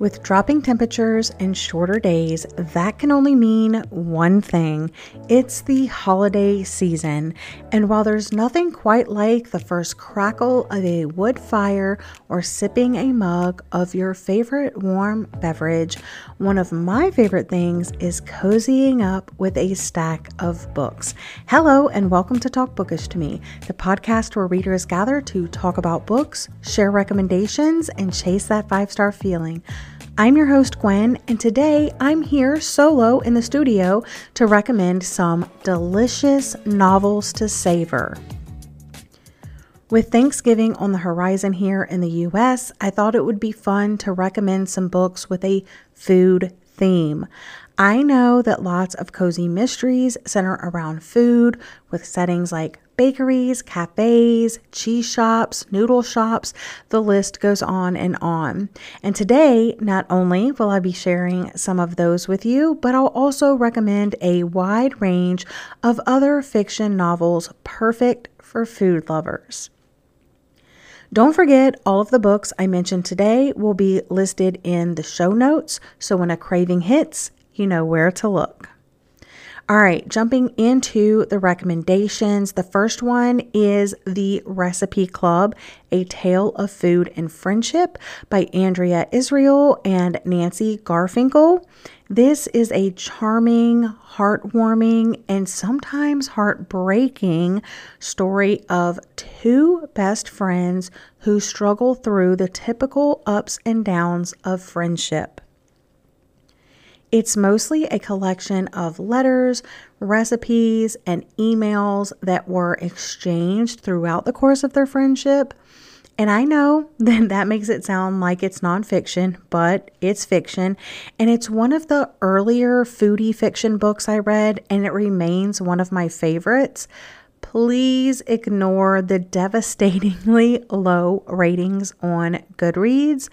With dropping temperatures and shorter days, that can only mean one thing it's the holiday season. And while there's nothing quite like the first crackle of a wood fire or sipping a mug of your favorite warm beverage, one of my favorite things is cozying up with a stack of books. Hello, and welcome to Talk Bookish to Me, the podcast where readers gather to talk about books, share recommendations, and chase that five star feeling. I'm your host, Gwen, and today I'm here solo in the studio to recommend some delicious novels to savor. With Thanksgiving on the horizon here in the US, I thought it would be fun to recommend some books with a food theme. I know that lots of cozy mysteries center around food with settings like bakeries, cafes, cheese shops, noodle shops, the list goes on and on. And today, not only will I be sharing some of those with you, but I'll also recommend a wide range of other fiction novels perfect for food lovers. Don't forget, all of the books I mentioned today will be listed in the show notes, so when a craving hits, you know where to look. All right, jumping into the recommendations. The first one is The Recipe Club, A Tale of Food and Friendship by Andrea Israel and Nancy Garfinkel. This is a charming, heartwarming, and sometimes heartbreaking story of two best friends who struggle through the typical ups and downs of friendship. It's mostly a collection of letters, recipes, and emails that were exchanged throughout the course of their friendship. And I know that that makes it sound like it's nonfiction, but it's fiction. And it's one of the earlier foodie fiction books I read, and it remains one of my favorites. Please ignore the devastatingly low ratings on Goodreads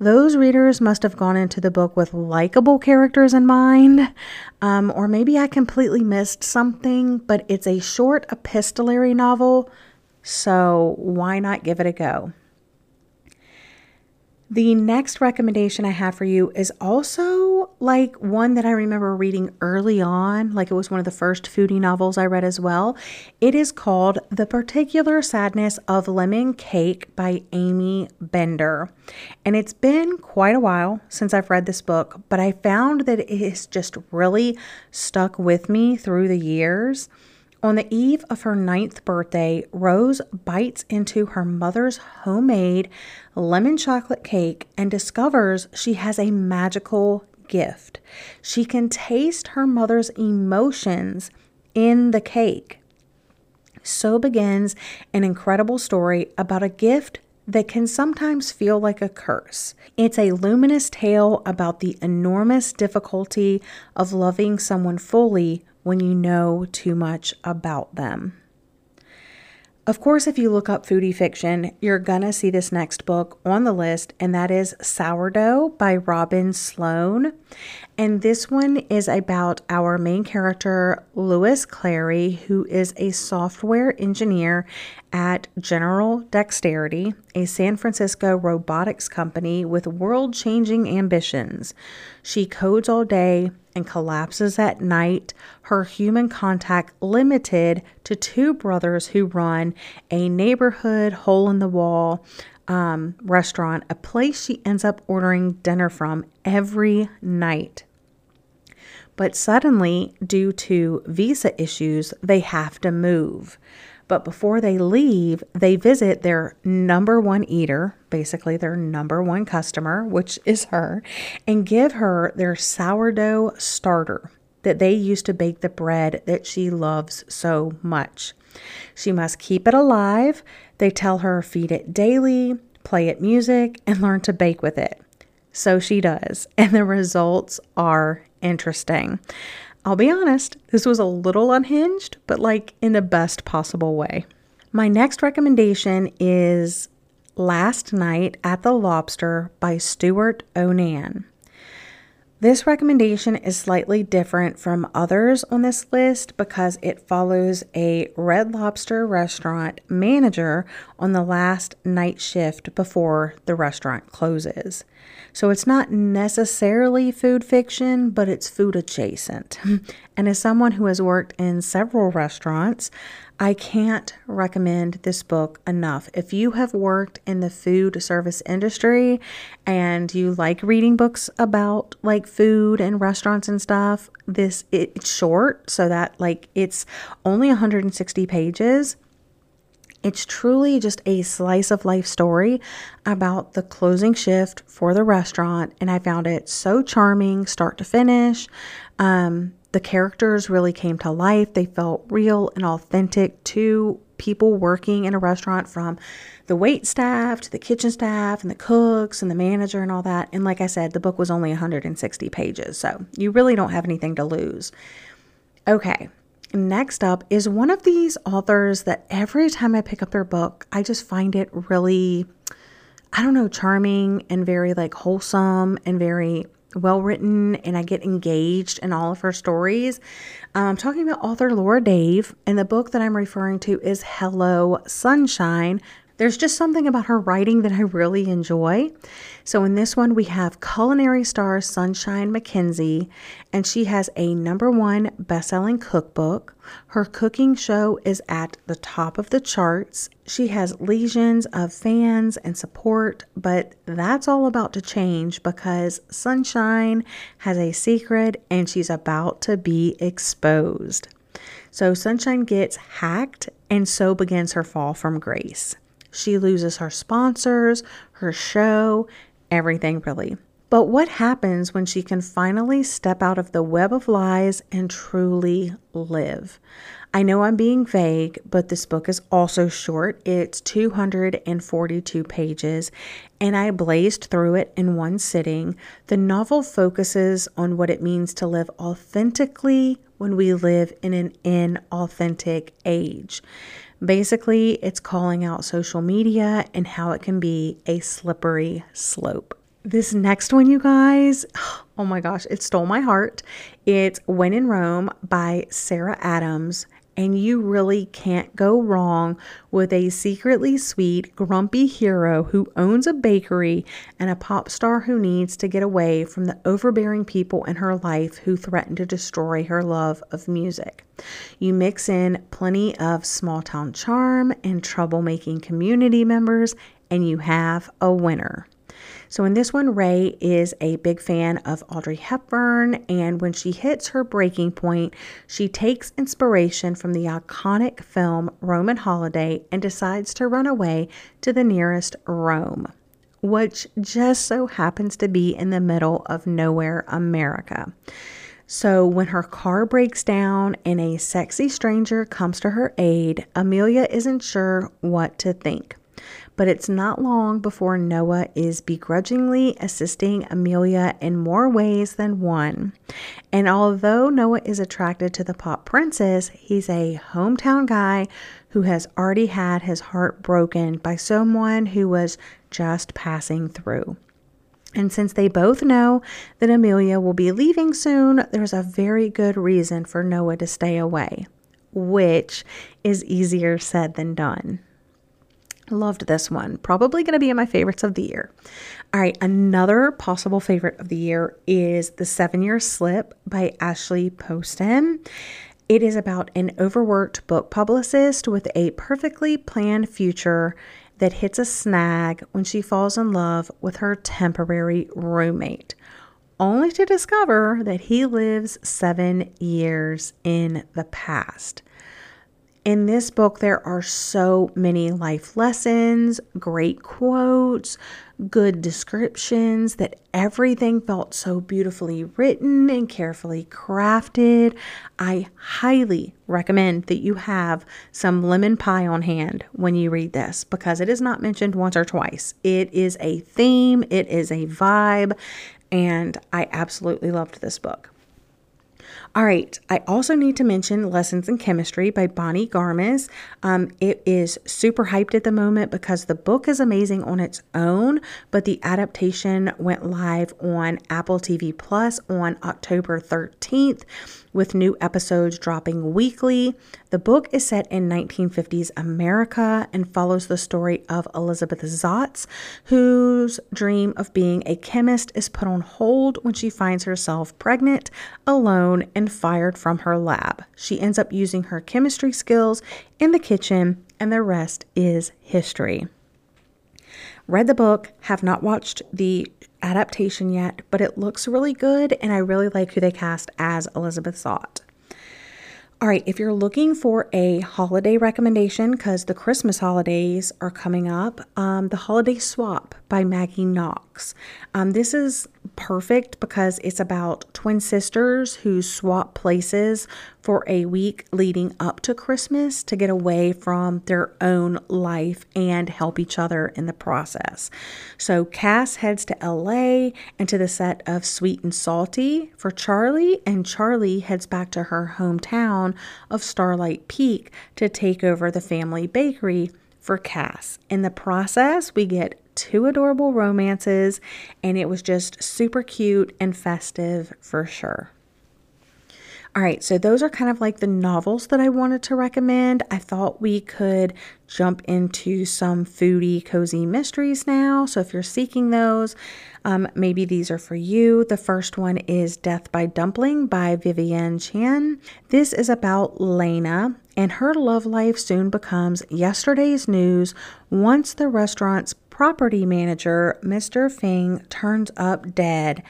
those readers must have gone into the book with likable characters in mind, um, or maybe I completely missed something, but it's a short epistolary novel, so why not give it a go? The next recommendation I have for you is also like one that I remember reading early on, like it was one of the first foodie novels I read as well. It is called The Particular Sadness of Lemon Cake by Aimee Bender. And it's been quite a while since I've read this book, but I found that it has just really stuck with me through the years. On the eve of her ninth birthday, Rose bites into her mother's homemade lemon chocolate cake and discovers she has a magical gift. She can taste her mother's emotions in the cake. So begins an incredible story about a gift that can sometimes feel like a curse. It's a luminous tale about the enormous difficulty of loving someone fully when you know too much about them. Of course, if you look up foodie fiction, you're gonna see this next book on the list, and that is Sourdough by Robin Sloan. And this one is about our main character, Lois Clary, who is a software engineer at General Dexterity, a San Francisco robotics company with world changing ambitions. She codes all day and collapses at night, her human contact limited to two brothers who run a neighborhood hole in the wall um, restaurant, a place she ends up ordering dinner from every night. But suddenly, due to visa issues, they have to move. But before they leave, they visit their number one eater, basically their number one customer, which is her, and give her their sourdough starter that they use to bake the bread that she loves so much. She must keep it alive. They tell her feed it daily, play it music, and learn to bake with it. So she does, and the results are interesting. I'll be honest, this was a little unhinged, but like in the best possible way. My next recommendation is Last Night at the Lobster by Stewart O'Nan. This recommendation is slightly different from others on this list because it follows a Red Lobster restaurant manager on the last night shift before the restaurant closes. So it's not necessarily food fiction, but it's food adjacent. and as someone who has worked in several restaurants, I can't recommend this book enough. If you have worked in the food service industry and you like reading books about like food and restaurants and stuff, this it's short so that like it's only 160 pages. It's truly just a slice of life story about the closing shift for the restaurant, and I found it so charming, start to finish. Um, the characters really came to life. They felt real and authentic to people working in a restaurant from the wait staff to the kitchen staff and the cooks and the manager and all that. And like I said, the book was only 160 pages, so you really don't have anything to lose. Okay, next up is one of these authors that every time I pick up their book, I just find it really, I don't know, charming and very like wholesome and very well written and I get engaged in all of her stories. I'm um, talking about author Laura Dave, and the book that I'm referring to is Hello Sunshine there's just something about her writing that I really enjoy. So, in this one, we have culinary star Sunshine McKenzie, and she has a number one best selling cookbook. Her cooking show is at the top of the charts. She has legions of fans and support, but that's all about to change because Sunshine has a secret and she's about to be exposed. So, Sunshine gets hacked, and so begins her fall from grace. She loses her sponsors, her show, everything really. But what happens when she can finally step out of the web of lies and truly live? I know I'm being vague, but this book is also short. It's 242 pages, and I blazed through it in one sitting. The novel focuses on what it means to live authentically when we live in an inauthentic age. Basically, it's calling out social media and how it can be a slippery slope. This next one, you guys, oh my gosh, it stole my heart. It's When in Rome by Sarah Adams and you really can't go wrong with a secretly sweet, grumpy hero who owns a bakery and a pop star who needs to get away from the overbearing people in her life who threaten to destroy her love of music. You mix in plenty of small town charm and troublemaking community members, and you have a winner. So in this one, Ray is a big fan of Audrey Hepburn, and when she hits her breaking point, she takes inspiration from the iconic film Roman Holiday and decides to run away to the nearest Rome which just so happens to be in the middle of nowhere, America. So, when her car breaks down and a sexy stranger comes to her aid, Amelia isn't sure what to think but it's not long before Noah is begrudgingly assisting Amelia in more ways than one. And although Noah is attracted to the pop princess, he's a hometown guy who has already had his heart broken by someone who was just passing through. And since they both know that Amelia will be leaving soon, there's a very good reason for Noah to stay away, which is easier said than done. Loved this one. Probably going to be in my favorites of the year. All right, another possible favorite of the year is The Seven Year Slip by Ashley Poston. It is about an overworked book publicist with a perfectly planned future that hits a snag when she falls in love with her temporary roommate, only to discover that he lives seven years in the past. In this book, there are so many life lessons, great quotes, good descriptions, that everything felt so beautifully written and carefully crafted. I highly recommend that you have some lemon pie on hand when you read this because it is not mentioned once or twice. It is a theme, it is a vibe, and I absolutely loved this book. All right, I also need to mention Lessons in Chemistry by Bonnie Garmus. Um, it is super hyped at the moment because the book is amazing on its own, but the adaptation went live on Apple TV Plus on October 13th with new episodes dropping weekly. The book is set in 1950s America and follows the story of Elizabeth Zott, whose dream of being a chemist is put on hold when she finds herself pregnant, alone, and fired from her lab. She ends up using her chemistry skills in the kitchen, and the rest is history. Read the book, have not watched the adaptation yet, but it looks really good, and I really like who they cast as Elizabeth Zott. All right, if you're looking for a holiday recommendation, because the Christmas holidays are coming up, um, The Holiday Swap by Maggie Knox. Um, this is perfect because it's about twin sisters who swap places for a week leading up to Christmas to get away from their own life and help each other in the process. So Cass heads to LA and to the set of Sweet and Salty for Charlie, and Charlie heads back to her hometown of Starlight Peak to take over the family bakery for Cass. In the process, we get two adorable romances, and it was just super cute and festive for sure. All right, so those are kind of like the novels that I wanted to recommend. I thought we could jump into some foodie, cozy mysteries now. So if you're seeking those, um, maybe these are for you. The first one is Death by Dumpling by Vivien Chien. This is about Lena, and her love life soon becomes yesterday's news once the restaurant's property manager, Mr. Feng, turns up dead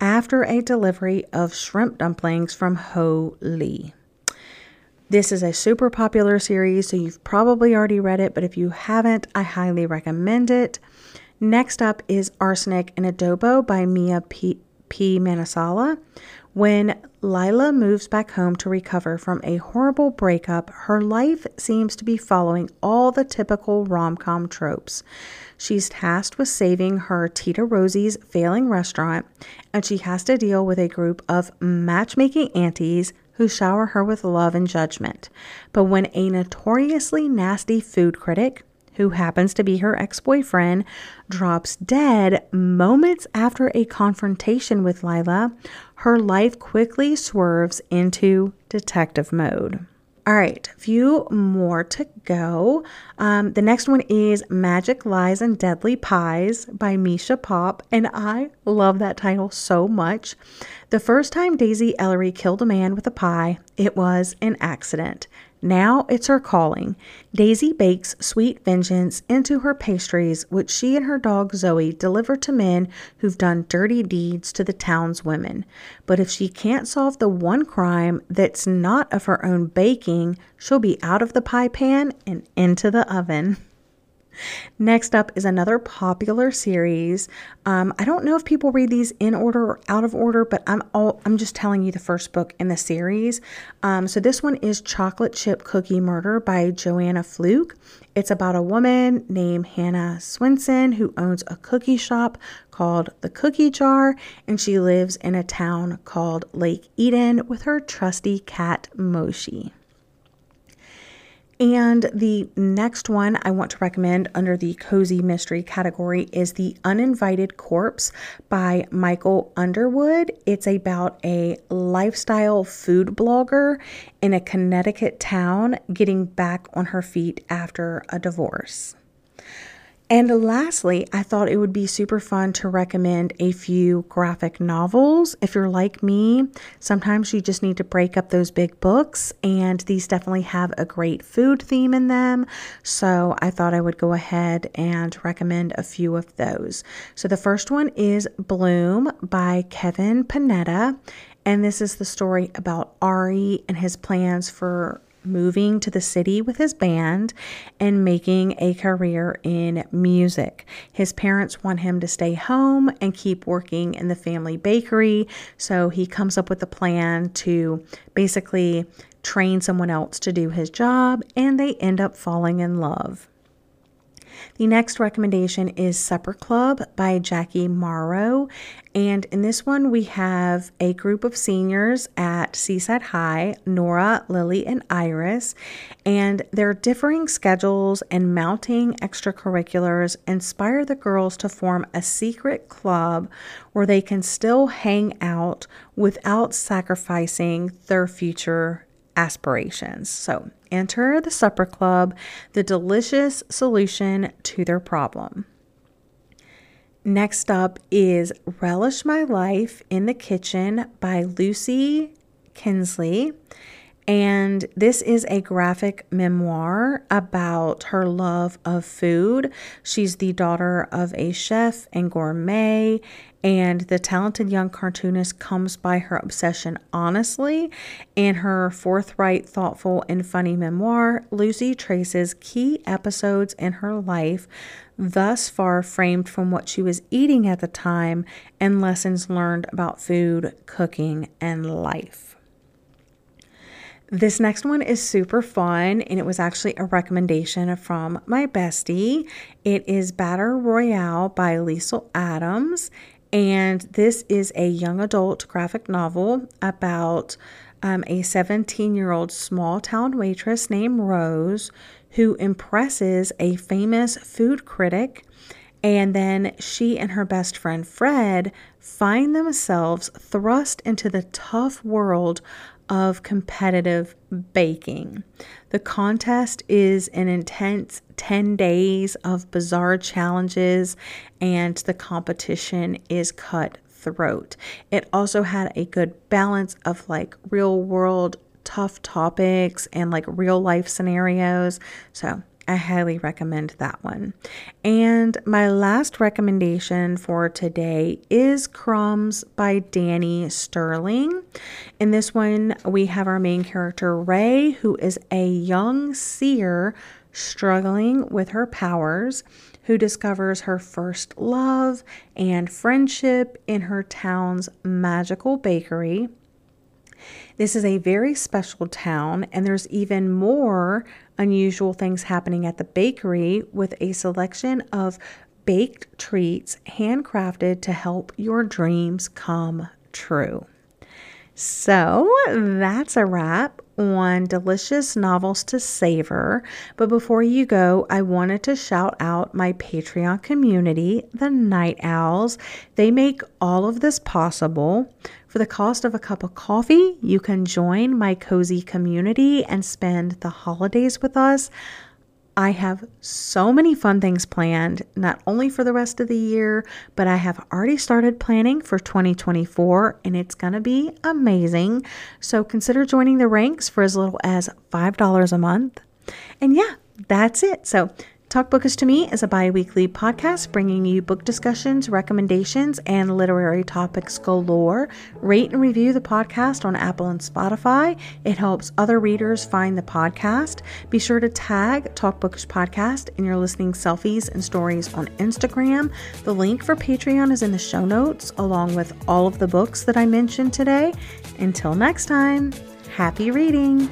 after a delivery of shrimp dumplings from Ho Lee. This is a super popular series, so you've probably already read it, but if you haven't, I highly recommend it. Next up is Arsenic and Adobo by Mia P. P. Manansala. When Lila moves back home to recover from a horrible breakup, her life seems to be following all the typical rom com tropes. She's tasked with saving her Tita Rosie's failing restaurant, and she has to deal with a group of matchmaking aunties who shower her with love and judgment. But when a notoriously nasty food critic, who happens to be her ex boyfriend, drops dead moments after a confrontation with Lila, her life quickly swerves into detective mode. All right, a few more to go. Um, the next one is Magic Lies and Deadly Pies by Misha Popp, and I love that title so much. The first time Daisy Ellery killed a man with a pie, it was an accident. Now it's her calling. Daisy bakes sweet vengeance into her pastries, which she and her dog Zoe deliver to men who've done dirty deeds to the town's women. But if she can't solve the one crime that's not of her own baking, she'll be out of the pie pan and into the oven. Next up is another popular series. Um, I don't know if people read these in order or out of order, but I'm all I'm just telling you the first book in the series. Um, so this one is Chocolate Chip Cookie Murder by Joanna Fluke. It's about a woman named Hannah Swensen who owns a cookie shop called the Cookie Jar, and she lives in a town called Lake Eden with her trusty cat Moishe. And the next one I want to recommend under the cozy mystery category is The Uninvited Corpse by Michael Underwood. It's about a lifestyle food blogger in a Connecticut town getting back on her feet after a divorce. And lastly, I thought it would be super fun to recommend a few graphic novels. If you're like me, sometimes you just need to break up those big books, and these definitely have a great food theme in them. So I thought I would go ahead and recommend a few of those. So the first one is Bloom by Kevin Panetta. And this is the story about Ari and his plans for moving to the city with his band and making a career in music. His parents want him to stay home and keep working in the family bakery, so he comes up with a plan to basically train someone else to do his job, and they end up falling in love. The next recommendation is Supper Club by Jackie Morrow. And in this one, we have a group of seniors at Seaside High Nora, Lily, and Iris. And their differing schedules and mounting extracurriculars inspire the girls to form a secret club where they can still hang out without sacrificing their future aspirations. So, enter the supper club, the delicious solution to their problem. Next up is Relish My Life in the Kitchen by Lucy Knisley. And this is a graphic memoir about her love of food. She's the daughter of a chef and gourmet, and the talented young cartoonist comes by her obsession honestly. In her forthright, thoughtful, and funny memoir, Lucy traces key episodes in her life thus far framed from what she was eating at the time and lessons learned about food, cooking, and life. This next one is super fun, and it was actually a recommendation from my bestie. It is Batter Royale by Liesl Adams, and this is a young adult graphic novel about um, a 17 year old small town waitress named Rose who impresses a famous food critic. And then she and her best friend Fred find themselves thrust into the tough world of competitive baking. The contest is an intense 10 days of bizarre challenges, and the competition is cutthroat. It also had a good balance of like real world tough topics and like real life scenarios. So I highly recommend that one. And my last recommendation for today is Crumbs by Danie Stirling. In this one, we have our main character, Ray, who is a young seer struggling with her powers, who discovers her first love and friendship in her town's magical bakery. This is a very special town, and there's even more unusual things happening at the bakery with a selection of baked treats handcrafted to help your dreams come true. So that's a wrap on delicious novels to savor. But before you go, I wanted to shout out my Patreon community, the Night Owls. They make all of this possible. For the cost of a cup of coffee, you can join my cozy community and spend the holidays with us. I have so many fun things planned, not only for the rest of the year, but I have already started planning for 2024 and it's going to be amazing. So consider joining the ranks for as little as $5 a month. And yeah, that's it. So Talk Bookish to Me is a bi weekly podcast bringing you book discussions, recommendations, and literary topics galore. Rate and review the podcast on Apple and Spotify. It helps other readers find the podcast. Be sure to tag Talk Bookish Podcast in your listening selfies and stories on Instagram. The link for Patreon is in the show notes, along with all of the books that I mentioned today. Until next time, happy reading!